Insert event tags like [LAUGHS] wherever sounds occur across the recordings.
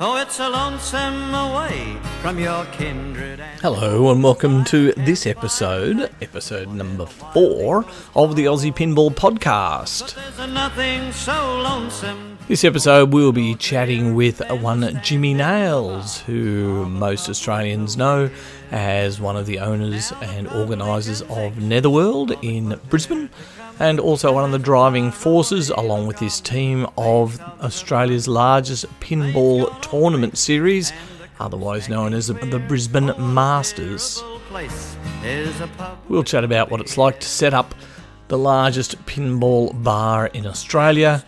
Oh, it's a lonesome away from your kindred. And Hello and welcome to this episode, episode number four of the Aussie Pinball Podcast. there's nothing so lonesome. This episode we'll be chatting with one Jimmy Nails, who most Australians know as one of the owners and organisers of Netherworld in Brisbane, and also one of the driving forces, along with his team, of Australia's largest pinball tournament series, otherwise known as the Brisbane Masters. We'll chat about what it's like to set up the largest pinball bar in Australia,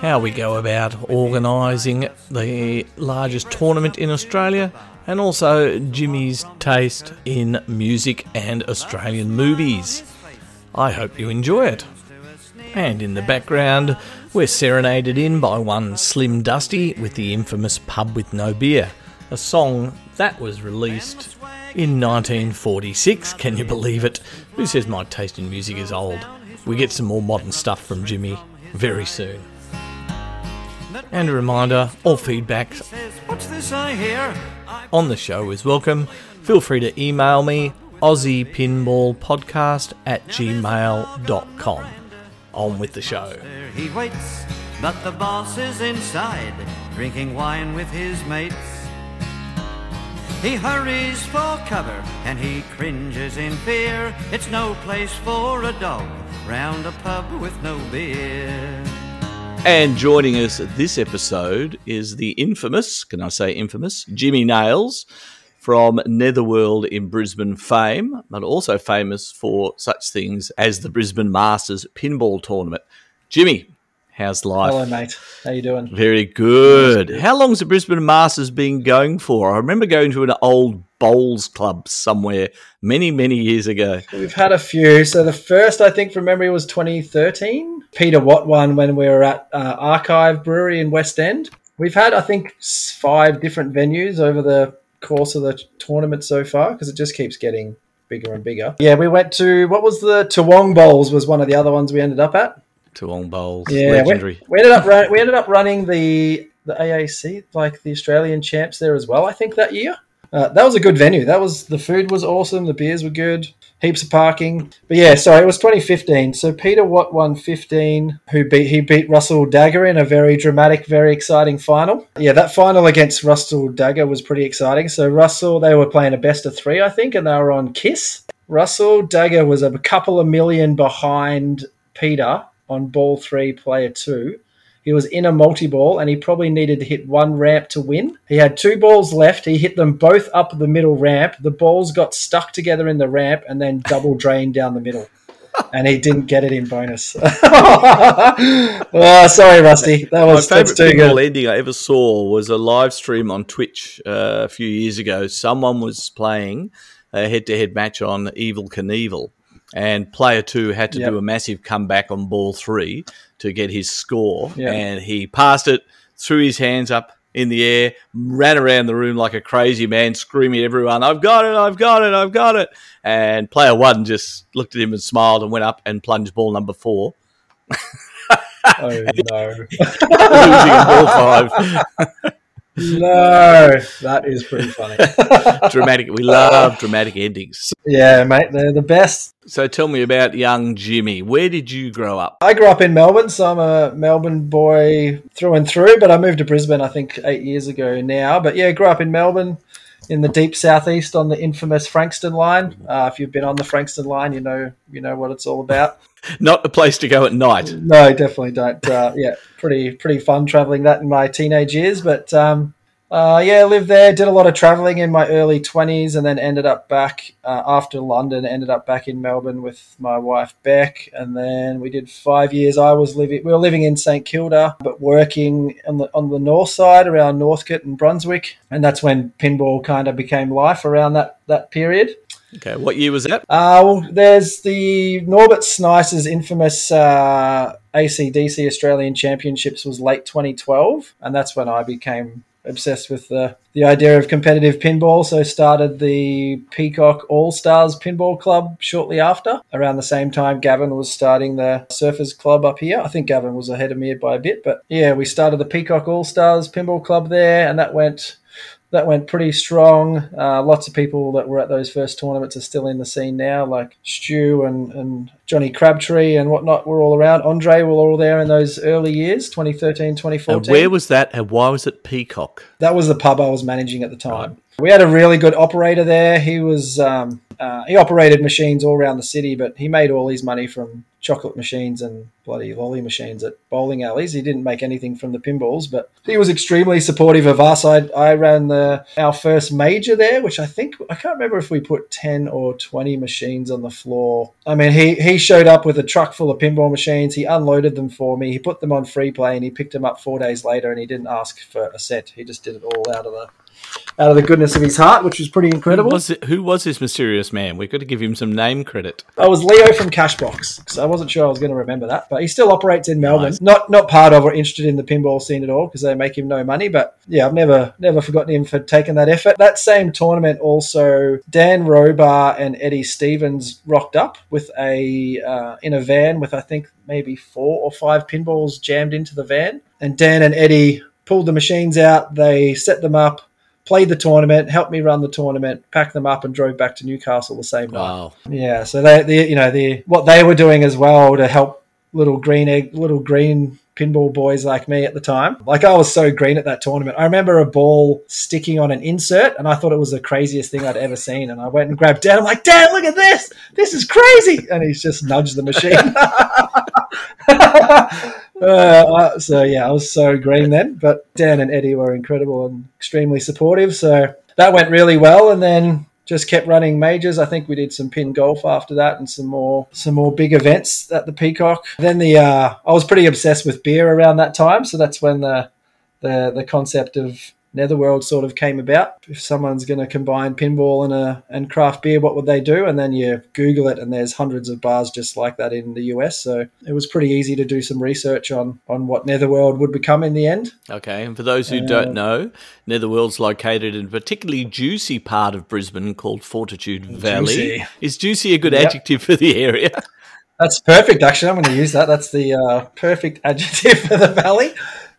how we go about organising the largest tournament in Australia, and also Jimmy's taste in music and Australian movies. I hope you enjoy it. And in the background, we're serenaded in by one Slim Dusty with the infamous Pub with No Beer, a song that was released in 1946. Can you believe it? Who says my taste in music is old? We get some more modern stuff from Jimmy very soon. And a reminder all feedback Says, What's this I hear? I on the show is welcome. Feel free to email me, AussiePinballPodcast at gmail.com. On with the show. he waits, but the boss is inside, drinking wine with his mates. He hurries for cover and he cringes in fear. It's no place for a dog round a pub with no beer. And joining us this episode is the infamous, can I say infamous, Jimmy Nails from Netherworld in Brisbane fame, but also famous for such things as the Brisbane Masters Pinball Tournament. Jimmy, how's life? Hello, mate. How you doing? Very good. How long's the Brisbane Masters been going for? I remember going to an old bowls club somewhere many, many years ago. We've had a few. So the first, I think, from memory, was 2013. Peter Watt won when we were at uh, Archive Brewery in West End. We've had, I think, five different venues over the course of the tournament so far because it just keeps getting bigger and bigger. Yeah, we went to what was the Toowong Bowls was one of the other ones we ended up at. Toowong Bowls, Yeah, legendary. We, we ended up run, we ended up running the the AAC, like the Australian champs there as well. I think that year. Uh, that was a good venue. That was the food was awesome. The beers were good. Heaps of parking. But yeah, sorry, it was 2015. So Peter Watt won 15. Who beat he beat Russell Dagger in a very dramatic, very exciting final. Yeah, that final against Russell Dagger was pretty exciting. So Russell, they were playing a best of three, I think, and they were on Kiss. Russell Dagger was a couple of million behind Peter on ball three, player two. He was in a multi ball and he probably needed to hit one ramp to win. He had two balls left. He hit them both up the middle ramp. The balls got stuck together in the ramp and then double drained down the middle. And he didn't get it in bonus. [LAUGHS] oh, sorry, Rusty. That was My too pinball good. ending I ever saw was a live stream on Twitch uh, a few years ago. Someone was playing a head-to-head match on Evil Knievel, and player two had to Yep. do a massive comeback on ball three to get his score, Yeah. and he passed it, threw his hands up in the air, ran around the room like a crazy man, screaming at everyone, "I've got it! I've got it! I've got it!" And player one just looked at him and smiled and went up and plunged ball number four. Oh, [LAUGHS] no. [LAUGHS] losing ball five. [LAUGHS] No. That is pretty funny. [LAUGHS] dramatic. We love dramatic endings. yeah, mate. They're the best. So tell me about young Jimmy. Where did you grow up? I grew up in Melbourne, so I'm a Melbourne boy through and through. But I moved to Brisbane, I think, eight years ago now. But yeah, grew up in Melbourne, in the deep southeast on the infamous Frankston line. Uh, if you've been on the Frankston line, you know you know what it's all about. [LAUGHS] Not a place to go at night. No, definitely don't. Uh, yeah, pretty pretty fun traveling that in my teenage years. But um, uh, yeah, lived there, did a lot of traveling in my early twenties, and then ended up back uh, after London. Ended up back in Melbourne with my wife Beck, and then we did five years. I was living, we were living in St Kilda, but working on the on the north side around Northcote and Brunswick, and that's when pinball kind of became life around that that period. Okay, what year was that? Uh, well, there's the Norbert Snicer's infamous uh, ACDC Australian Championships was late 2012, and that's when I became obsessed with the, the idea of competitive pinball. So started the Peacock All Stars Pinball Club shortly after. Around the same time, Gavin was starting the Surfers Club up here. I think Gavin was ahead of me by a bit, but yeah, we started the Peacock All Stars Pinball Club there, and that went that went pretty strong. Uh, lots of people that were at those first tournaments are still in the scene now, like Stu and, and Johnny Crabtree and whatnot were all around. Andre were all there in those early years, 2013, 2014. And where was that and why was it Peacock? That was the pub I was managing at the time. Right. We had a really good operator there. He was um, uh, he operated machines all around the city, but he made all his money from chocolate machines and bloody lolly machines at bowling alleys. He didn't make anything from the pinballs, but he was extremely supportive of us. I, I ran the our first major there, which I think I can't remember if we put ten or twenty machines on the floor. I mean, he he showed up with a truck full of pinball machines. He unloaded them for me. He put them on free play, and he picked them up four days later. And he didn't ask for a set. He just did it all out of the out of the goodness of his heart, which was pretty incredible. Who was, it, who was this mysterious man? We've got to give him some name credit. I was Leo from Cashbox, so I wasn't sure I was going to remember that, but he still operates in Melbourne. Nice. Not not part of or interested in the pinball scene at all because they make him no money. But yeah, I've never never forgotten him for taking that effort. That same tournament also, Dan Robar and Eddie Stevens rocked up with a uh, in a van with I think maybe four or five pinballs jammed into the van, and Dan and Eddie pulled the machines out. They set them up played the tournament, helped me run the tournament, packed them up, and drove back to Newcastle the same wow. night. Yeah, so they, they, you know, the what they were doing as well to help little green egg, little green pinball boys like me at the time. Like I was so green at that tournament. I remember a ball sticking on an insert, and I thought it was the craziest thing I'd ever seen. And I went and grabbed Dad. I'm like, Dad, look at this! This is crazy! And he's just nudged the machine. [LAUGHS] [LAUGHS] Uh, so yeah, I was so green then. But Dan and Eddie were incredible and extremely supportive. So that went really well, and then just kept running majors. I think we did some pin golf after that, and some more some more big events at the Peacock. Then the uh, I was pretty obsessed with beer around that time, so that's when the the the concept of Netherworld sort of came about. If someone's going to combine pinball and a and craft beer, what would they do? And then you Google it, and there's hundreds of bars just like that in the US. So it was pretty easy to do some research on on what Netherworld would become in the end. Okay, and for those who uh, don't know, Netherworld's located in a particularly juicy part of Brisbane called Fortitude Valley. Juicy. Is juicy a good yep. adjective for the area? [LAUGHS] That's perfect. Actually, I'm going to use that. That's the uh, perfect adjective [LAUGHS] for the valley.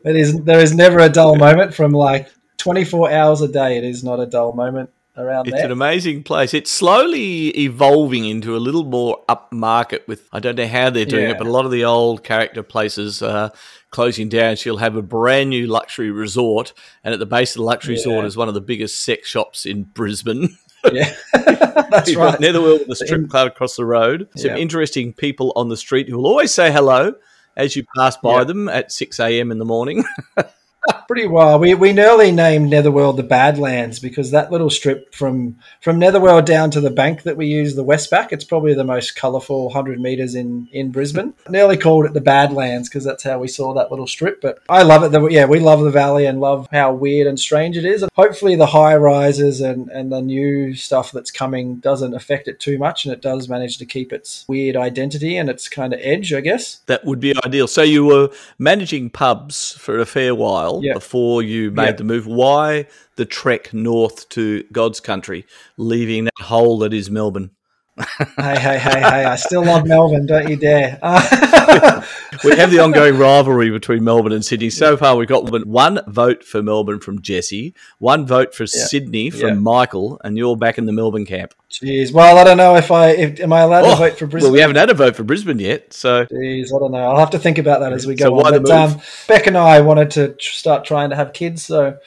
It is. There is never a dull moment from like 24 hours a day. It is not a dull moment around there. it's an amazing place. It's slowly evolving into a little more upmarket with, I don't know how they're doing yeah. it, but a lot of the old character places are closing down. She'll have a brand new luxury resort, and at the base of the luxury yeah. resort is one of the biggest sex shops in Brisbane. yeah, [LAUGHS] that's [LAUGHS] You've right. Netherworld with a strip club across the road. Some yeah. interesting people on the street who will always say hello as you pass by them at 6 a.m. in the morning. [LAUGHS] pretty wild. We, we nearly named Netherworld the Badlands because that little strip from from Netherworld down to the bank that we use, the Westpac, it's probably the most colourful 100 metres in, in Brisbane. nearly called it the Badlands because that's how we saw that little strip. But I love it. Yeah, we love the valley and love how weird and strange it is. And hopefully the high rises and, and the new stuff that's coming doesn't affect it too much and it does manage to keep its weird identity and its kind of edge, I guess. That would be ideal. So you were managing pubs for a fair while yep. before you made yep. the move. Why the trek north to God's country, leaving that hole that is Melbourne? hey, hey, hey, hey! I still love Melbourne. Don't you dare! [LAUGHS] we have the ongoing [LAUGHS] rivalry between Melbourne and Sydney. So far, we've got one vote for Melbourne from Jesse, one vote for yeah. Sydney from yeah. Michael, and you're back in the Melbourne camp. Jeez. Well, I don't know if I if, am I allowed oh, to vote for Brisbane. Well, we haven't had a vote for Brisbane yet, so. Jeez, I don't know. I'll have to think about that as we go so on. But, um, Beck and I wanted to start trying to have kids, so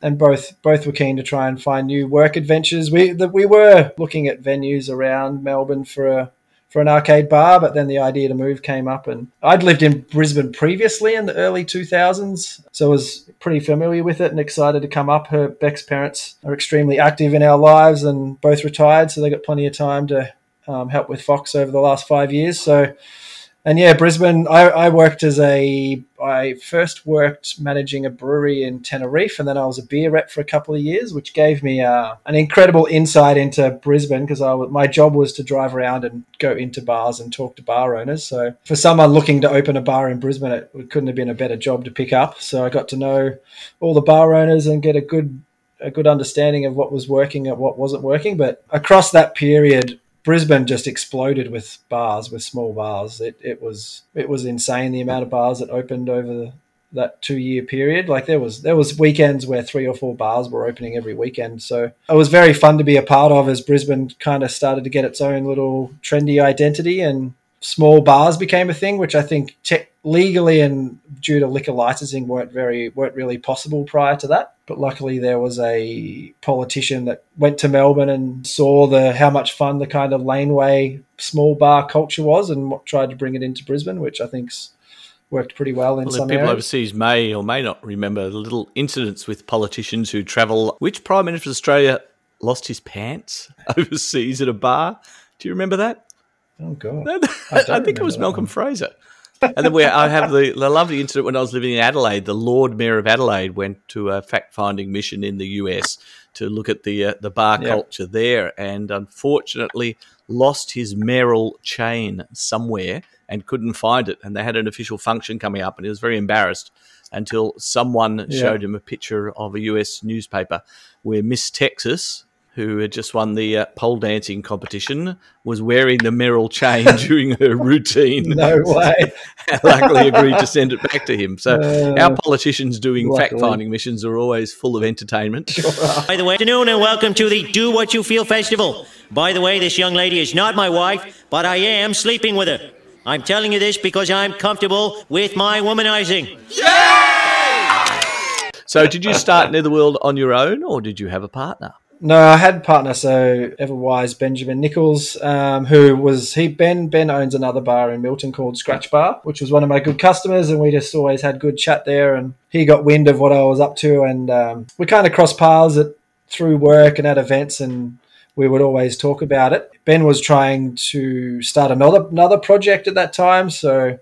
and both both were keen to try and find new work adventures. We the, we were looking at venues around Melbourne for a for an arcade bar, but then the idea to move came up. And I'd lived in Brisbane previously in the early 2000s, so I was pretty familiar with it and excited to come up. Her Beck's parents are extremely active in our lives and both retired, so they got plenty of time to um, help with Fox over the last five years. So and yeah, Brisbane. I, I worked as a. I first worked managing a brewery in Teneriffe, and then I was a beer rep for a couple of years, which gave me uh, an incredible insight into Brisbane because I my job was to drive around and go into bars and talk to bar owners. So for someone looking to open a bar in Brisbane, it, it couldn't have been a better job to pick up. So I got to know all the bar owners and get a good a good understanding of what was working and what wasn't working. But across that period, Brisbane just exploded with bars, with small bars. It, it was it was insane the amount of bars that opened over that two year period. Like there was there was weekends where three or four bars were opening every weekend. So it was very fun to be a part of as Brisbane kind of started to get its own little trendy identity and small bars became a thing, which I think te- legally and due to liquor licensing weren't very weren't really possible prior to that. But luckily, there was a politician that went to Melbourne and saw the how much fun the kind of laneway small bar culture was, and tried to bring it into Brisbane, which I think's worked pretty well in well, some people areas. overseas may or may not remember the little incidents with politicians who travel. Which Prime Minister of Australia lost his pants [LAUGHS] overseas at a bar? Do you remember that? Oh god, I, [LAUGHS] I think it was Malcolm one. Fraser and then we, I have the, the lovely incident when I was living in Adelaide. The Lord Mayor of Adelaide went to a fact finding mission in the US to look at the uh, the bar yep. culture there, and unfortunately lost his mayoral chain somewhere and couldn't find it. And they had an official function coming up, and he was very embarrassed until someone yeah. showed him a picture of a US newspaper where Miss Texas who had just won the uh, pole dancing competition, was wearing the Merrill chain [LAUGHS] during her routine. no way. [LAUGHS] luckily agreed to send it back to him. So uh, our politicians doing fact finding missions are always full of entertainment. [LAUGHS] By the way, afternoon and welcome to the Do What You Feel Festival. By the way, this young lady is not my wife, but I am sleeping with her. I'm telling you this because I'm comfortable with my womanizing. Yay! So, did you start Netherworld on your own, or did you have a partner? No, I had partner, so Everwise Benjamin Nichols, um, who was he Ben Ben owns another bar in Milton called Scratch Bar, which was one of my good customers, and we just always had good chat there. And he got wind of what I was up to, and um, we kind of crossed paths at, through work and at events, and we would always talk about it. Ben was trying to start another another project at that time, so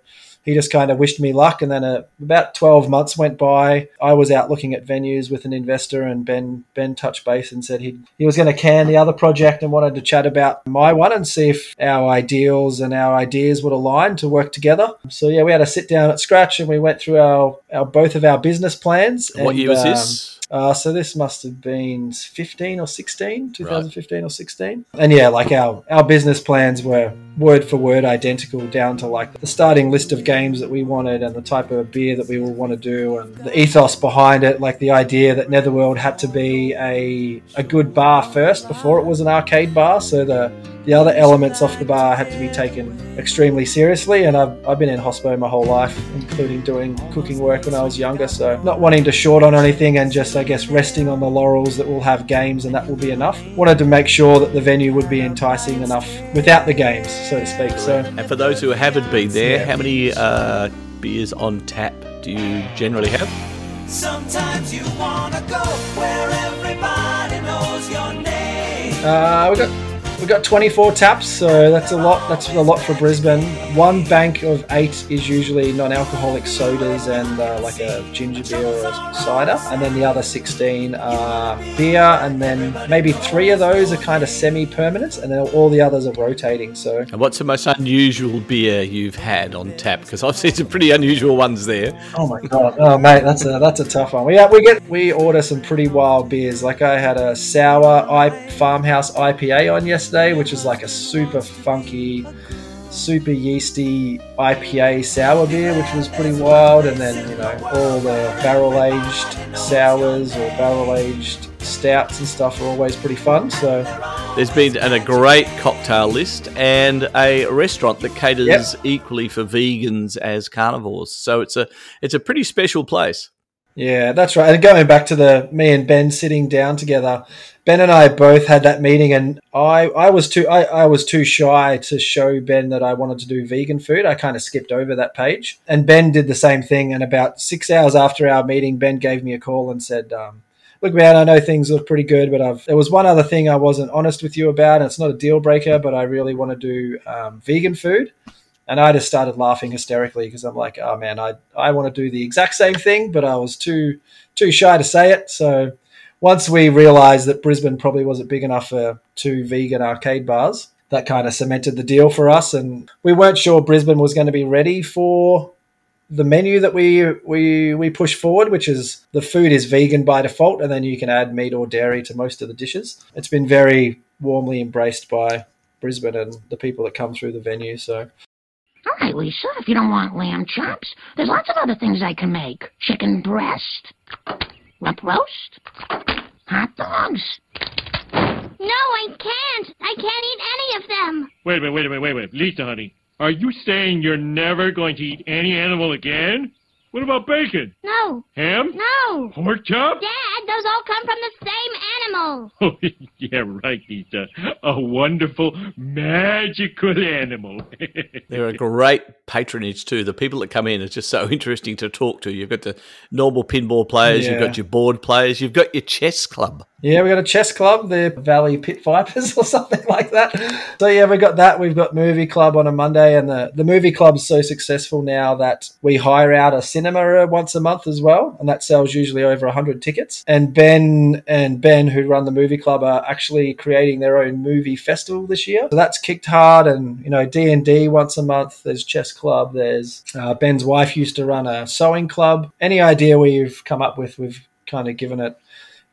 he just kind of wished me luck. And then uh, about 12 months went by. I was out looking at venues with an investor, and Ben Ben touched base and said he he was going to can the other project and wanted to chat about my one and see if our ideals and our ideas would align to work together. So yeah, we had a sit down at Scratch and we went through our, our both of our business plans. What and, year was um, this? Uh, so this must have been 15 or 16, 2015 right. or 16. And yeah, like our, our business plans were word for word identical down to like the starting list of games that we wanted and the type of beer that we would want to do and the ethos behind it, like the idea that Netherworld had to be a, a good bar first before it was an arcade bar. So the the other elements off the bar had to be taken extremely seriously. And I've, I've been in hospo my whole life, including doing cooking work when I was younger. So not wanting to short on anything and just, I guess, resting on the laurels that we'll have games and that will be enough. Wanted to make sure that the venue would be enticing enough without the games, so to speak. So, and for those who haven't been there, yeah. how many uh, beers on tap do you generally have? Sometimes you wanna go where everybody knows your name. Uh, we got We've got 24 taps, so that's a lot. That's a lot for Brisbane. One bank of eight is usually non-alcoholic sodas and uh, like a ginger beer or a cider, and then the other 16 are beer, and then maybe three of those are kind of semi-permanent, and then all the others are rotating. So, and what's the most unusual beer you've had on tap? Because I've seen some pretty unusual ones there. Oh my god, oh mate, that's a that's a tough one. We we get we order some pretty wild beers. Like I had a sour I, farmhouse IPA on yesterday yesterday, which is like a super funky, super yeasty IPA sour beer, which was pretty wild. And then, you know, all the barrel aged sours or barrel aged stouts and stuff are always pretty fun. So there's been a great cocktail list and a restaurant that caters yep. equally for vegans as carnivores. So it's a it's a pretty special place. Yeah, that's right. And going back to the me and Ben sitting down together, Ben and I both had that meeting, and I, I was too I, I was too shy to show Ben that I wanted to do vegan food. I kind of skipped over that page, and Ben did the same thing. And about six hours after our meeting, Ben gave me a call and said, um, "Look, man, I know things look pretty good, but I've there was one other thing I wasn't honest with you about. And it's not a deal breaker, but I really want to do um, vegan food." And I just started laughing hysterically because I'm like, oh man, I I want to do the exact same thing, but I was too too shy to say it. So once we realised that Brisbane probably wasn't big enough for two vegan arcade bars, that kind of cemented the deal for us. And we weren't sure Brisbane was going to be ready for the menu that we we we push forward, which is the food is vegan by default, and then you can add meat or dairy to most of the dishes. It's been very warmly embraced by Brisbane and the people that come through the venue. So Lisa, if you don't want lamb chops, there's lots of other things I can make. Chicken breast, rump roast, hot dogs. No, I can't. I can't eat any of them. Wait a minute, wait a minute, wait a minute. Lisa, honey, are you saying you're never going to eat any animal again? What about bacon? No, Ham? no. Pork chop? Dad, those all come from the same animal. [LAUGHS] Oh, yeah, right, Lisa. A wonderful, magical animal. [LAUGHS] They're a great patronage too. The people that come in are just so interesting to talk to. You've got the normal pinball players, you've got your board players, you've got your chess club. Yeah, we got a chess club, the Valley Pit Vipers [LAUGHS] or something like that. So yeah, we got that. We've got movie club on a Monday, and the the movie club's so successful now that we hire out a cinema once a month as well, and that sells usually over hundred tickets. And Ben and Ben, who run the movie club, are actually creating their own movie festival this year. So that's kicked hard, and you know D and D once a month. There's chess club. There's uh, Ben's wife used to run a sewing club. Any idea we've come up with, we've kind of given it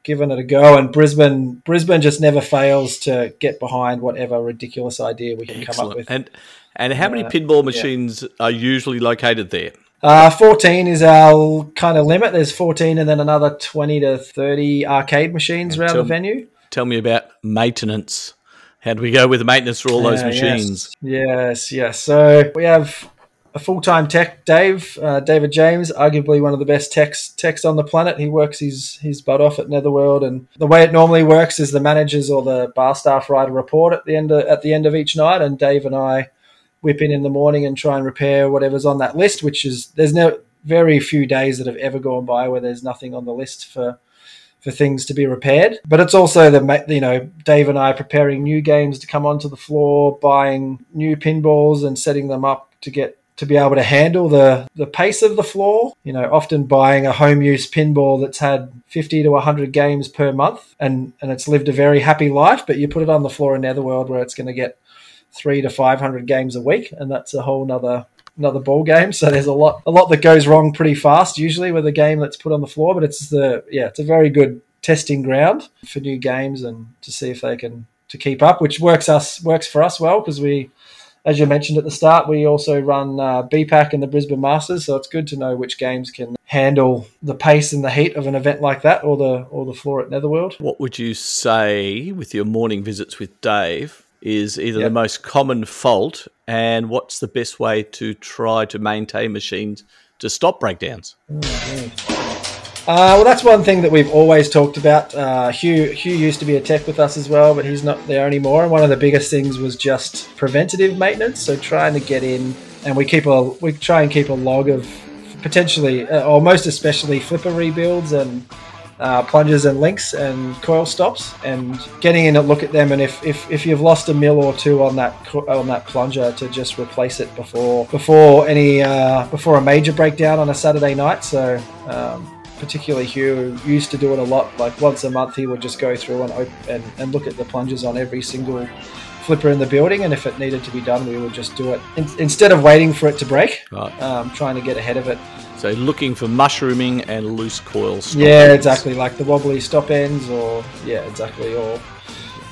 given it a go. And Brisbane, Brisbane just never fails to get behind whatever ridiculous idea we can come up with. And and how many Uh, pinball machines are usually located there? Uh, 14 is our kind of limit. There's 14 and then another 20 to 30 arcade machines around the venue. Tell me about maintenance. How do we go with the maintenance for all those Yeah, machines? Yes, yes, yes. So we have a full-time tech, Dave, uh, David James, arguably one of the best techs techs on the planet. He works his his butt off at Netherworld, and the way it normally works is the managers or the bar staff write a report at the end of, at the end of each night, and Dave and I whip in in the morning and try and repair whatever's on that list. Which is there's no very few days that have ever gone by where there's nothing on the list for for things to be repaired. But it's also the you know Dave and I preparing new games to come onto the floor, buying new pinballs and setting them up to get to be able to handle the the pace of the floor. You know, often buying a home use pinball that's had 50 to 100 games per month and and it's lived a very happy life, but you put it on the floor in Netherworld where it's going to get 3 to 500 games a week and that's a whole nother another ball game so there's a lot a lot that goes wrong pretty fast usually with a game that's put on the floor but it's the yeah it's a very good testing ground for new games and to see if they can to keep up which works us works for us well because we as you mentioned at the start we also run uh, bpac and the brisbane masters so it's good to know which games can handle the pace and the heat of an event like that or the or the floor at netherworld What would you say with your morning visits with Dave is either Yep. the most common fault and what's the best way to try to maintain machines to stop breakdowns? Uh, well, that's one thing that we've always talked about. Uh, Hugh Hugh used to be a tech with us as well, but he's not there anymore. And one of the biggest things was just preventative maintenance. So trying to get in, and we keep a we try and keep a log of potentially, uh, or most especially, flipper rebuilds and uh, plungers and links and coil stops, and getting in a look at them. And if, if, if you've lost a mil or two on that on that plunger, to just replace it before before any uh, before a major breakdown on a Saturday night. So. Um, particularly Hugh used to do it a lot. Like once a month, he would just go through and and, and look at the plungers on every single flipper in the building. And if it needed to be done, we would just do it in, instead of waiting for it to break. Right. Um, trying to get ahead of it. So looking for mushrooming and loose coils. Yeah, ends. exactly. Like the wobbly stop ends, or yeah, exactly, or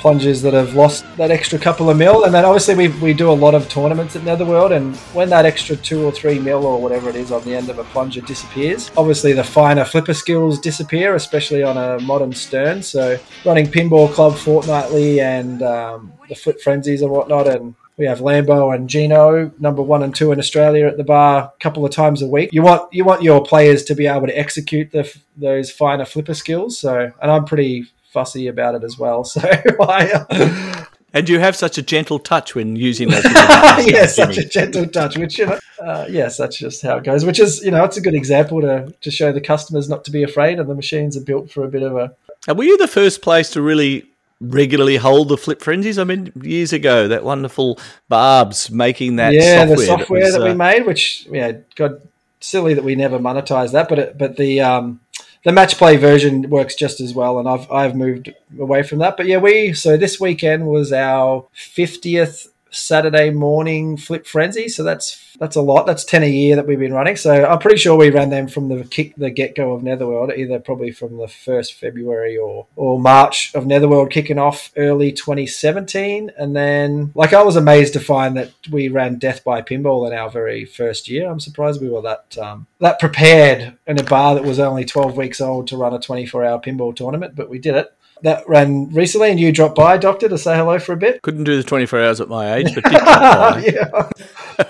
plungers that have lost that extra couple of mil. And then obviously we, we do a lot of tournaments at Netherworld, and when that extra two or three mil or whatever it is on the end of a plunger disappears, obviously the finer flipper skills disappear, especially on a modern stern. So running Pinball Club fortnightly and um, the Flip Frenzies and whatnot, and we have Lambo and Gino, number one and two in Australia at the bar, a couple of times a week. You want you want your players to be able to execute the, those finer flipper skills. So, and I'm pretty fussy about it as well. [LAUGHS] So, I, And you have such a gentle touch when using those. [LAUGHS] yeah, such a gentle touch. Which you know, uh, yes, that's just how it goes. Which is you know, it's a good example to to show the customers not to be afraid, and the machines are built for a bit of a And were you the first place to really regularly hold the flip frenzies? I mean, years ago, that wonderful Barb's making that yeah, software the software was, that, we uh, made, which yeah, God, silly that we never monetized that, but it, but the um, the match play version works just as well, and I've I've moved away from that. But yeah, we so this weekend was our fiftieth Saturday morning flip frenzy, so that's that's a lot. That's ten a year that we've been running. So I'm pretty sure we ran them from the kick the get go of Netherworld, either probably from the first February or or March of Netherworld kicking off early 2017, and then like I was amazed to find that we ran Death by Pinball in our very first year. I'm surprised we were that um, that prepared in a bar that was only 12 weeks old to run a 24 hour pinball tournament, but we did it. That ran recently, and you dropped by, Doctor, to say hello for a bit. couldn't do the 24 hours at my age, but [LAUGHS] did drop by. [LAUGHS] yeah.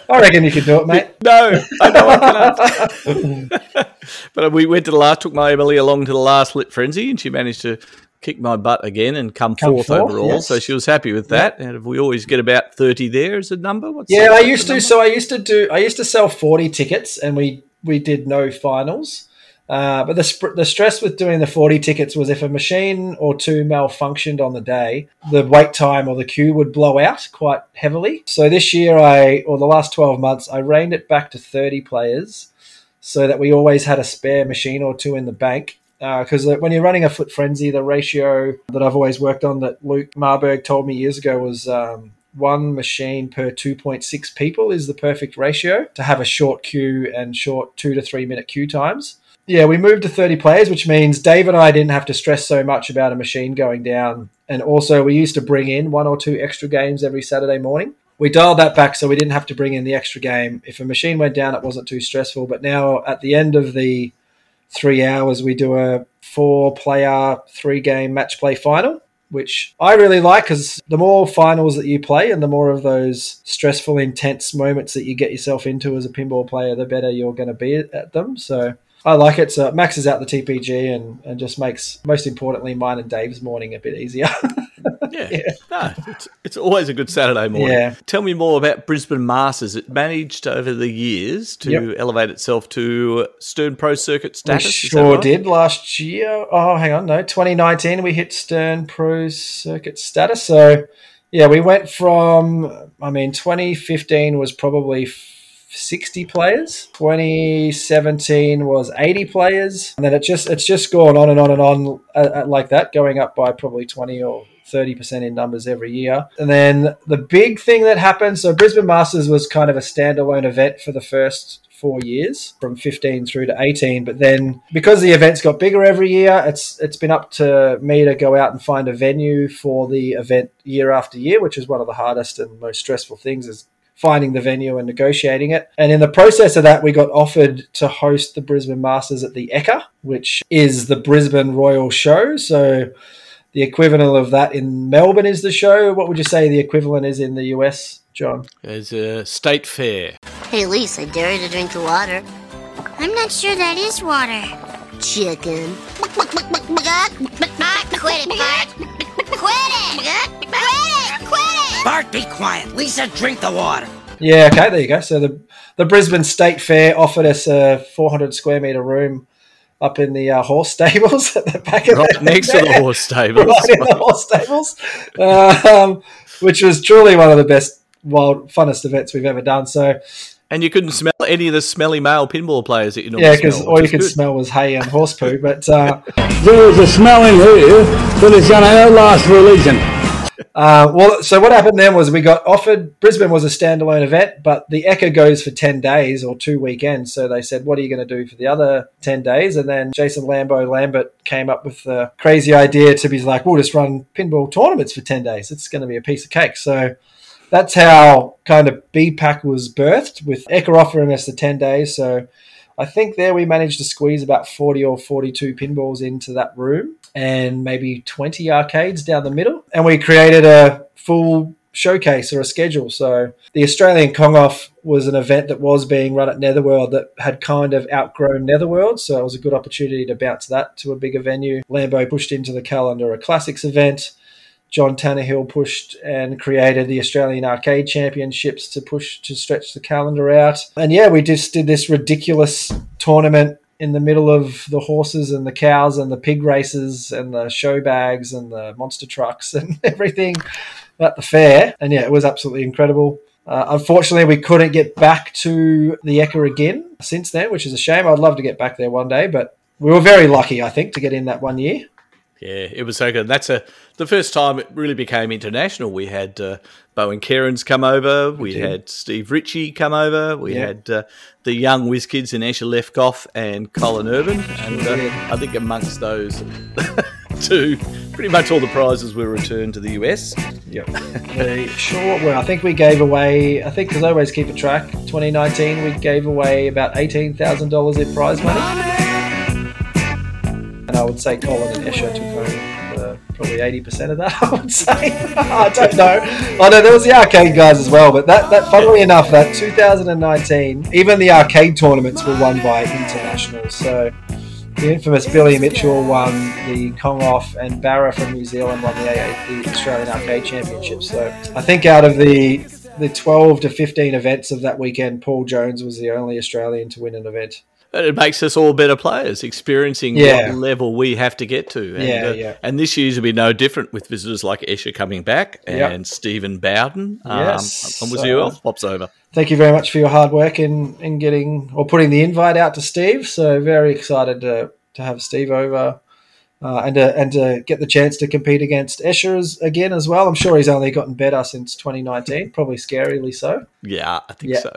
I reckon you could do it, mate. [LAUGHS] No, I know I cannot. but we went to the last, took my Emily along to the last Flip Frenzy, and she managed to kick my butt again and come, Come fourth, fourth, overall. yes. So she was happy with that. And we always get about 30 there as a number. What's Yeah, I used to. number? So I used to do. I used to sell forty tickets, and we we did no finals. Uh, but the sp- the stress with doing the forty tickets was if a machine or two malfunctioned on the day, the wait time or the queue would blow out quite heavily. So this year, I or the last twelve months, I reined it back to thirty players, so that we always had a spare machine or two in the bank. Because uh, when you're running a foot frenzy, the ratio that I've always worked on that Luke Marburg told me years ago was um, one machine per 2.6 people is the perfect ratio to have a short queue and short two to three minute queue times. Yeah, we moved to 30 players, which means Dave and I didn't have to stress so much about a machine going down. And also, we used to bring in one or two extra games every Saturday morning. We dialed that back so we didn't have to bring in the extra game. If a machine went down, it wasn't too stressful. But now, at the end of the three hours, we do a four player, three game match play final, which I really like because the more finals that you play and the more of those stressful, intense moments that you get yourself into as a pinball player, the better you're going to be at them. So I like it. So it maxes out the TPG and, and just makes, most importantly, mine and Dave's morning a bit easier. [LAUGHS] Yeah. No, it's, it's always a good Saturday morning. Yeah. Tell me more about Brisbane Masters. It managed over the years to Yep. elevate itself to Stern Pro Circuit status. that sure right? did last year. Oh, hang on, no, 2019 we hit Stern Pro Circuit status. So, yeah, we went from. I mean, 2015 was probably 60 players. 2017 was 80 players, and then it just it's just gone on and on and on uh, uh, like that, going up by probably 20 or 30% in numbers every year. And then the big thing that happened so Brisbane Masters was kind of a standalone event for the first four years from 15 through to 18 but then because the events got bigger every year it's it's been up to me to go out and find a venue for the event year after year which is one of the hardest and most stressful things is finding the venue and negotiating it. And in the process of that, we got offered to host the Brisbane Masters at the Ekka, which is the Brisbane Royal Show. So the equivalent of that in Melbourne is the show. What would you say the equivalent is in the US, John? There's a state fair. Hey, Lisa, dare you to drink the water? I'm not sure that is water. Chicken. [LAUGHS] Quit it, Bart. Quit it. Quit it. Quit it. Bart, be quiet. Lisa, drink the water. Yeah, okay, there you go. So the the Brisbane State Fair offered us a 400 square meter room up in the uh, horse [LAUGHS] stables at the back of Right the next to the horse stables. [LAUGHS] right in the horse stables, um, which was truly one of the best, wild, funnest events we've ever done. So And you couldn't smell any of the smelly male pinball players that you normally yeah, because all you is could good. smell was hay and horse poo. But uh, [LAUGHS] There is a smell in here that is going to outlast religion. Uh, well, so what happened then was we got offered. Brisbane was a standalone event, but the Ekka goes for ten days or two weekends. So they said, "What are you going to do for the other ten days?" And then Jason Lambo Lambert came up with the crazy idea to be like, "We'll just run pinball tournaments for ten days. It's going to be a piece of cake." So that's how kind of BPAC was birthed, with Ekka offering us the ten days. So I think there we managed to squeeze about 40 or 42 pinballs into that room and maybe 20 arcades down the middle. And we created a full showcase or a schedule. So the Australian Kong Off was an event that was being run at Netherworld that had kind of outgrown Netherworld. So it was a good opportunity to bounce that to a bigger venue. Lambo pushed into the calendar a classics event. John Tannehill pushed and created the Australian Arcade Championships to push to stretch the calendar out. And yeah, we just did this ridiculous tournament in the middle of the horses and the cows and the pig races and the show bags and the monster trucks [LAUGHS] and everything at the fair. And yeah, it was absolutely incredible. Uh, unfortunately, we couldn't get back to the Ekka again since then, which is a shame. I'd love to get back there one day, but we were very lucky, I think, to get in that one year. Yeah, it was so good. That's a the first time it really became international. We had uh, Bowen Kerins come over. We had Steve Ritchie come over. We Yeah. had uh, the young whiz kids in Escher Lefkoff and Colin Urban. And uh, I think amongst those [LAUGHS] two, pretty much all the prizes were returned to the US. Yep. we sure were. I think we gave away, I think because I always keep a track, 2019, we gave away about $18,000 in prize money. I would say Colin and Escher took home uh, probably 80% of that, [LAUGHS] I would say. [LAUGHS] I don't know. I know there was the arcade guys as well, but that, that funnily enough, that 2019, even the arcade tournaments were won by internationals. So the infamous Billy Mitchell won the Kongoff, and Barra from New Zealand won the, AA, the Australian Arcade Championship. So I think out of the the 12 to 15 events of that weekend, Paul Jones was the only Australian to win an event. It makes us all better players, experiencing Yeah. what level we have to get to. And, Yeah, uh, yeah. And this year's will be no different with visitors like Escher coming back Yep. and Stephen Bowden. Um, Yes. and was who else pops over? Thank you very much for your hard work in, in getting or putting the invite out to Steve. So very excited to, to have Steve over uh, and to, and to get the chance to compete against Escher again as well. I'm sure he's only gotten better since 2019, probably scarily so. Yeah, I think Yeah. so.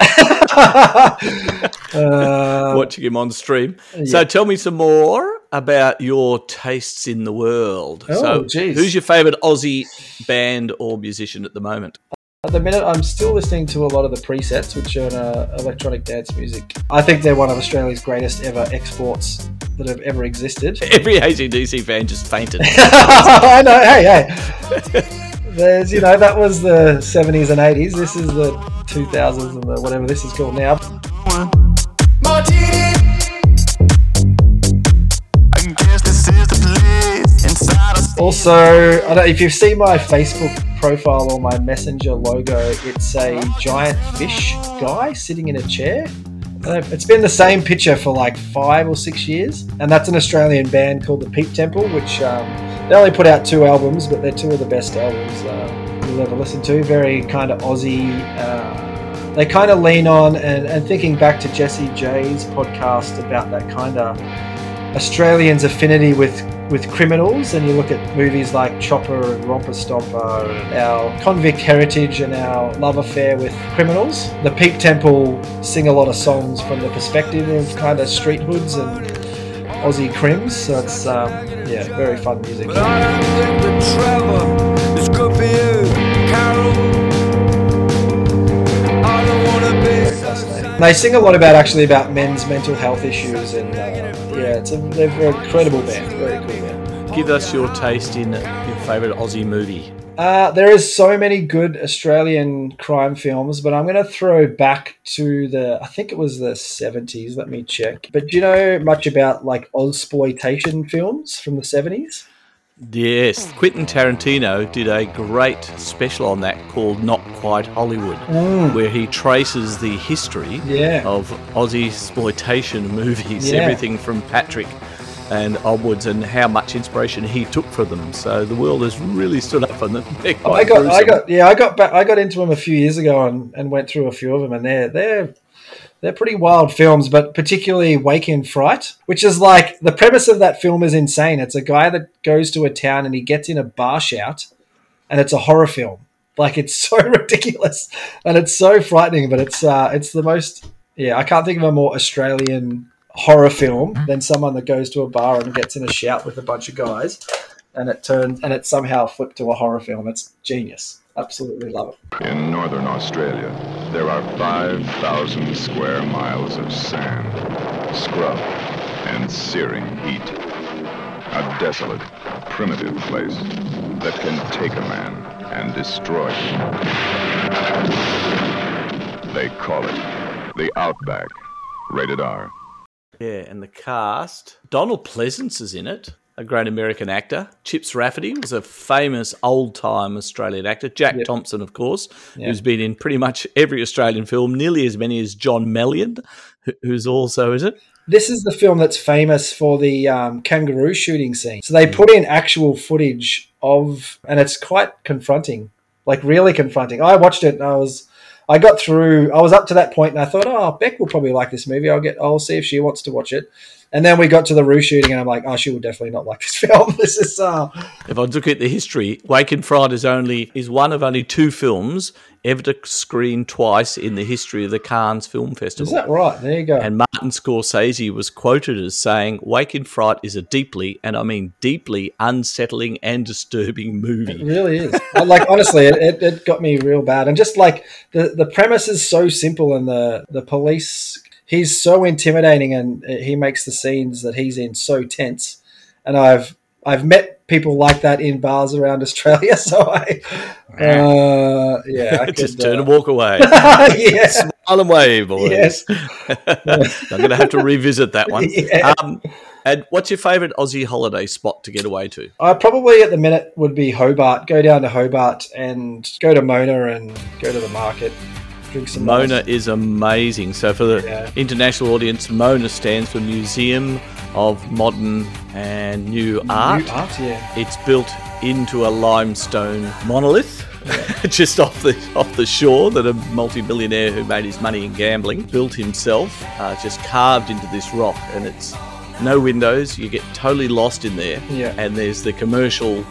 [LAUGHS] [LAUGHS] Uh, Watching him on stream. yeah. So tell me some more about your tastes in the world. Oh, so geez. who's your favourite Aussie band or musician at the moment? At the minute, I'm still listening to a lot of the presets, which are uh, electronic dance music. I think they're one of Australia's greatest ever exports that have ever existed. [LAUGHS] Every ACDC fan just fainted. [LAUGHS] I know. Hey, hey. There's, you know, that was the 70s and 80s. This is the 2000s and the whatever this is called now. Also, I don't, if you've seen my Facebook profile or my Messenger logo, it's a giant fish guy sitting in a chair. It's been the same picture for like five or six years, and that's an Australian band called the Peep Temple, which um, they only put out two albums, but they're two of the best albums uh, you'll ever listen to. Very kind of Aussie. Uh, they kind of lean on, and, and thinking back to Jesse J's podcast about that kind of Australians' affinity with with criminals, and you look at movies like Chopper and Romper Stomper, our convict heritage and our love affair with criminals. The Peep Temple sing a lot of songs from the perspective of kind of street hoods and Aussie crims, so it's um, yeah, very fun music. They sing a lot about actually about men's mental health issues, and uh, yeah, it's a they're a incredible band, very cool band. Give us your taste in your favourite Aussie movie. Uh, there is so many good Australian crime films, but I'm going to throw back to the I think it was the 70s. Let me check. But do you know much about like exploitation films from the 70s? Yes, Quentin Tarantino did a great special on that called Not Quite Hollywood, Mm. where he traces the history Yeah. of Aussie exploitation movies, Yeah. everything from Patrick and onwards, and how much inspiration he took from them. So the world has really stood up for them. [LAUGHS] I got, I got, yeah, I got back, I got into them a few years ago and, and went through a few of them, and they're they're they're pretty wild films, but particularly Wake in Fright, which is like the premise of that film is insane. It's a guy that goes to a town and he gets in a bar shout, and it's a horror film. Like it's [LAUGHS] so ridiculous and it's so frightening, but it's uh, it's the most yeah. I can't think of a more Australian horror film than someone that goes to a bar and gets in a shout with a bunch of guys, and it turns and it somehow flipped to a horror film. It's genius. Absolutely love it. In northern Australia, there are 5,000 square miles of sand, scrub, and searing heat. A desolate, primitive place that can take a man and destroy him. They call it the Outback. Rated R. Yeah, and the cast. Donald Pleasence is in it, a great American actor. Chips Rafferty was a famous old time Australian actor. Jack Thompson, of course, Yeah. who's been in pretty much every Australian film, nearly as many as John Meillon, who's also, is it? this is the film that's famous for the um, kangaroo shooting scene. So they put in actual footage of, and it's quite confronting, like really confronting. I watched it and I was, I got through. I was up to that point and I thought, oh, Beck will probably like this movie. I'll get, I'll see if she wants to watch it. And then we got to the roof shooting, and I'm like, oh, she will definitely not like this [LAUGHS] film. This is, uh, If I look at the history, Wake in Fright is only is one of only two films ever to screen twice in the history of the Cannes Film Festival. is that right? There you go. And Martin Scorsese was quoted as saying, Wake in Fright is a deeply, and I mean deeply, unsettling and disturbing movie. It really is. [LAUGHS] Like honestly, it, it, it got me real bad. And just like the the premise is so simple, and the the police, he's so intimidating, and he makes the scenes that he's in so tense. And I've I've met people like that in bars around Australia, [LAUGHS] so I, uh, yeah, I [LAUGHS] Just could, turn uh, and walk away. [LAUGHS] yeah. Smile and wave, boys. Yes. I'm going to have to revisit that one. Yeah. Um, and what's your favourite Aussie holiday spot to get away to? I probably at the minute would be Hobart. Go down to Hobart and go to Mona and go to the market, drink some Mona is amazing. So, for the Yeah. international audience, Mona stands for Museum of Modern and New Art. New art, yeah. It's built into a limestone monolith. [LAUGHS] just off the off the shore that a multi-billionaire who made his money in gambling built himself, uh, just carved into this rock, and it's no windows. You get totally lost in there, Yeah. and there's the commercial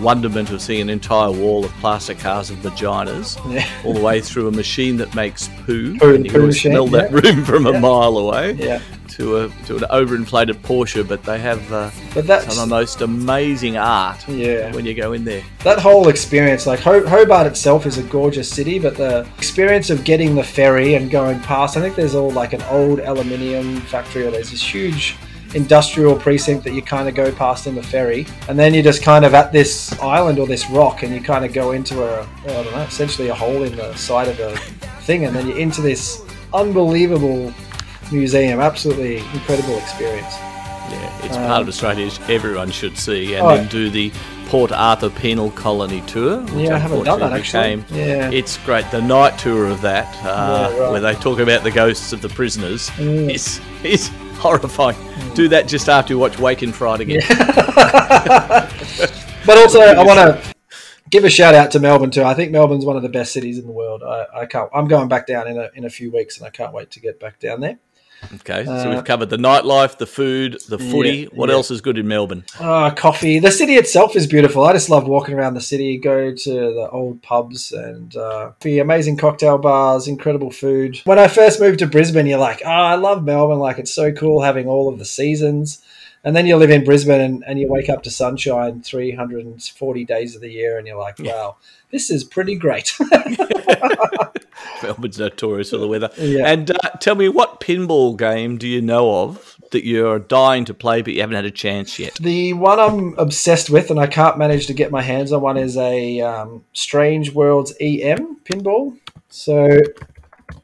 wonderment of seeing an entire wall of plastic cars and vaginas Yeah. [LAUGHS] all the way through a machine that makes poo, Poo- and you can smell that yeah. room from a mile away. Yeah. To a to an overinflated Porsche, but they have uh, But that's- some of the most amazing art Yeah. when you go in there. that whole experience, like Hobart itself is a gorgeous city, but the experience of getting the ferry and going past, I think there's all like an old aluminium factory or there's this huge industrial precinct that you kind of go past in the ferry. And then you're just kind of at this island or this rock and you kind of go into a, I don't know, essentially a hole in the side of the thing. And then you're into this unbelievable museum. Absolutely incredible experience. Yeah, it's Um, part of Australia everyone should see, and Oh. then do the Port Arthur Penal Colony tour. Which Yeah, I haven't done that, actually. Yeah. it's great. The night tour of that, uh, Yeah, right. where they talk about the ghosts of the prisoners, Mm. is is horrifying. Do that just after you watch Wake in Fright again. [LAUGHS] But also, I want to give a shout out to Melbourne too. I think Melbourne's one of the best cities in the world. I, I can't. I'm going back down in a in a few weeks, and I can't wait to get back down there. Okay, so Uh, we've covered the nightlife, the food, the footy. Yeah, what yeah. else is good in Melbourne? Ah, coffee. The city itself is beautiful. I just love walking around the city. Go to the old pubs and uh, the amazing cocktail bars, incredible food. When I first moved to Brisbane, you're like, oh, I love Melbourne. Like it's so cool having all of the seasons. And then you live in Brisbane and, and you wake up to sunshine 340 days of the year, and you're like, wow, this is pretty great. [LAUGHS] [LAUGHS] Melbourne's notorious for the weather. Yeah. And uh, tell me, what pinball game do you know of that you're dying to play but you haven't had a chance yet? The one I'm obsessed with, and I can't manage to get my hands on one, is a um, Strange Worlds EM pinball. So,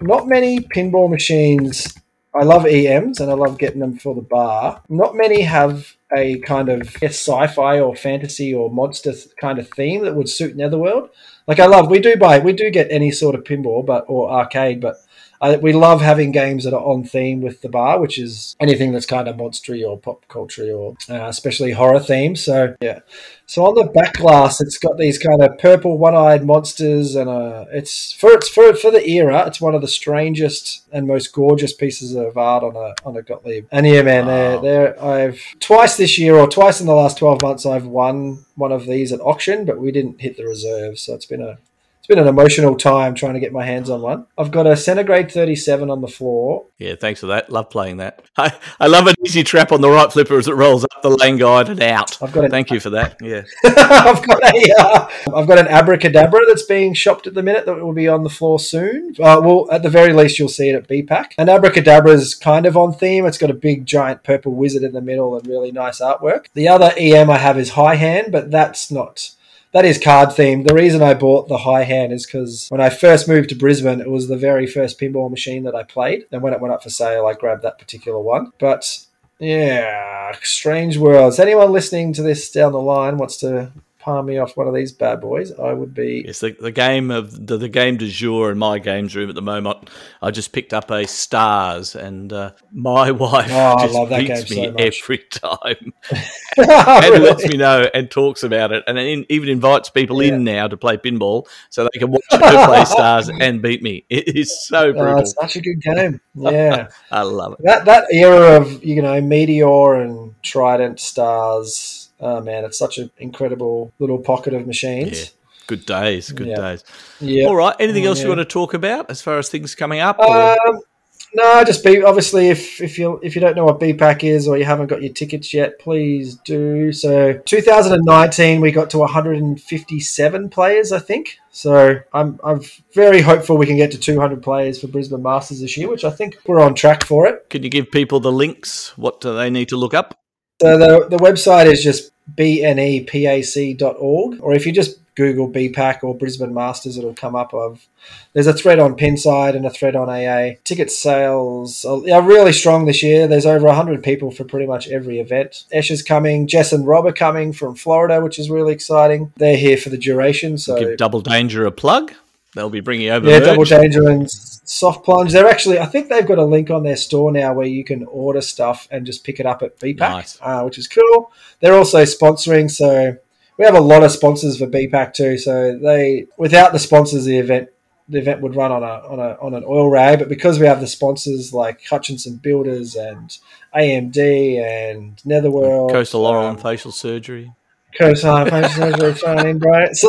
not many pinball machines. I love EMs and I love getting them for the bar. Not many have a kind of sci-fi or fantasy or monster kind of theme that would suit Netherworld. Like I love, we do buy, we do get any sort of pinball, but or arcade, but I, we love having games that are on theme with the bar, which is anything that's kind of monstery or pop culture or uh, especially horror themed. So yeah. So on the back glass, it's got these kind of purple one-eyed monsters, and uh, it's for it's for for the era. It's one of the strangest and most gorgeous pieces of art on a on a Gottlieb. And yeah, man, they're, they're, I've twice this year or twice in the last twelve months, I've won one of these at auction, but we didn't hit the reserve, so it's been a been an emotional time trying to get my hands on one. I've got a centigrade 37 on the floor. Yeah, thanks for that. Love playing that. [LAUGHS] I, I love an easy trap on the right flipper as it rolls up the lane guide and out. I've got a- Thank you for that. Yeah. [LAUGHS] I've got a uh, I've got an abracadabra that's being shopped at the minute that will be on the floor soon. Uh, well, at the very least, you'll see it at BPAC. An abracadabra is kind of on theme. It's got a big giant purple wizard in the middle and really nice artwork. The other EM I have is High Hand, but that's not. That is card themed. The reason I bought the high hand is because when I first moved to Brisbane, it was the very first pinball machine that I played. And when it went up for sale, I grabbed that particular one. But yeah, strange worlds. Anyone listening to this down the line wants to palm me off one of these bad boys, I would be. It's the, the game of the, the game du jour in my games room at the moment. I just picked up a stars, and uh, my [LAUGHS] wife Oh, just beats me so every time, [LAUGHS] [LAUGHS] Oh, and lets me know and talks about it, and then even invites people Yeah. in now to play pinball so they can watch her play stars and beat me. It is so Oh, it's such a good game. Yeah. I love it. that that era of you know Meteor and Trident stars. Oh man, it's such an incredible little pocket of machines. Yeah. Good days, good Yeah. days. Yeah. All right. Anything else you want to talk about as far as things coming up? Um, no, just be obviously if if you if you don't know what BPAC is or you haven't got your tickets yet, please do. So 2019 we got to 157 players, I think. So I'm I'm very hopeful we can get to 200 players for Brisbane Masters this year, which I think we're on track for it. Can you give people the links? What do they need to look up? So the the website is just bnepac.org, or if you just Google BPAC or Brisbane Masters, it'll come up. Of there's a thread on Pinside and a thread on AA. Ticket sales are really strong this year. There's over hundred people for pretty much every event. Esh is coming. Jess and Rob are coming from Florida, which is really exciting. They're here for the duration. So Give Double Danger a plug. They'll be bringing over yeah, merch. Double Danger and Soft Plunge. They're actually, I think they've got a link on their store now where you can order stuff and just pick it up at BPAC, Nice. uh, which is cool. They're also sponsoring, so we have a lot of sponsors for BPAC too. So they, without the sponsors, the event the event would run on a on a on an oil rag, but because we have the sponsors like Hutchinson Builders and AMD and Netherworld, Coastal Oral um, and facial surgery. Cosine facial surgery in, bro. [LAUGHS] So,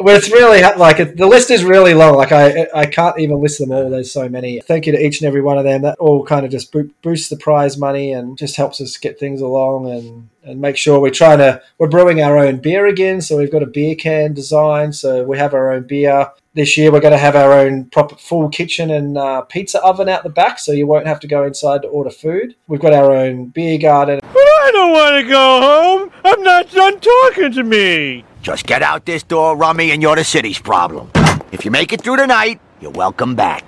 well, it's really like it, the list is really long. Like I, I can't even list them all. There's so many. Thank you to each and every one of them. That all kind of just bo- boosts the prize money and just helps us get things along and and make sure we're trying to we're brewing our own beer again. So we've got a beer can design. So we have our own beer. This year we're going to have our own proper full kitchen and uh, pizza oven out the back, so you won't have to go inside to order food. We've got our own beer garden. But I don't want to go home. I'm not done talking to me. Just get out this door, Rummy, and you're the city's problem. If you make it through the night, you're welcome back.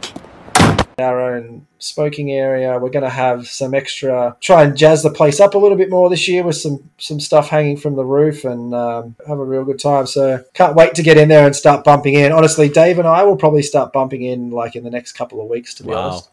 our own smoking area. We're going to have some extra, try and jazz the place up a little bit more this year with some some stuff hanging from the roof and um, have a real good time. So can't wait to get in there and start bumping in. Honestly, Dave and I will probably start bumping in like in the next couple of weeks, to be Wow. honest.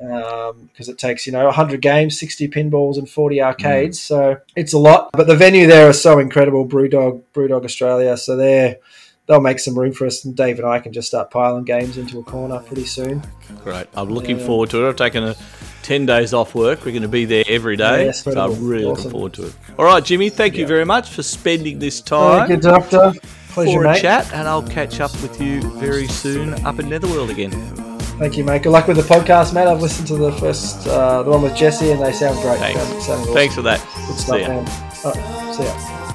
Um, because it takes, you know, 100 games, 60 pinballs, and 40 mm. arcades. So it's a lot. But the venue there is so incredible. Brewdog, Brewdog Australia. So they're, they'll make some room for us. And Dave and I can just start piling games into a corner pretty soon. Great. I'm looking Yeah. forward to it. I've taken a 10 days off work. We're going to be there every day. Yes, so. I'm really Awesome. looking forward to it. All right, Jimmy, thank you very much for spending this Very time good, Doctor. Pleasure, for a mate. chat, and I'll catch up with you very soon up in Netherworld again. Thank you, mate. Good luck with the podcast, mate. I've listened to the first, uh, the one with Jesse, and they sound great. Thanks. Sound- sounding awesome. Thanks for that. Good See stuff, ya. man. All right, see ya.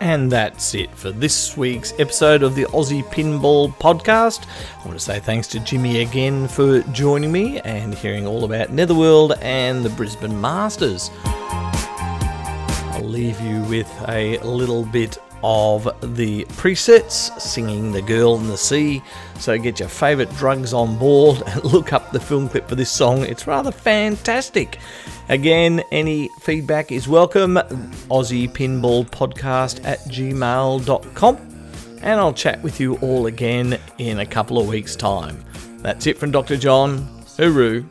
And that's it for this week's episode of the Aussie Pinball Podcast. I want to say thanks to Jimmy again for joining me and hearing all about Netherworld and the Brisbane Masters. I'll leave you with a little bit of the presets singing The Girl in the Sea. So get your favourite drugs on board and [LAUGHS] look up the film clip for this song. It's rather fantastic. Again, any feedback is welcome. Aussie Pinball Podcast at gmail.com. And I'll chat with you all again in a couple of weeks' time. That's it from Dr. John. Hooroo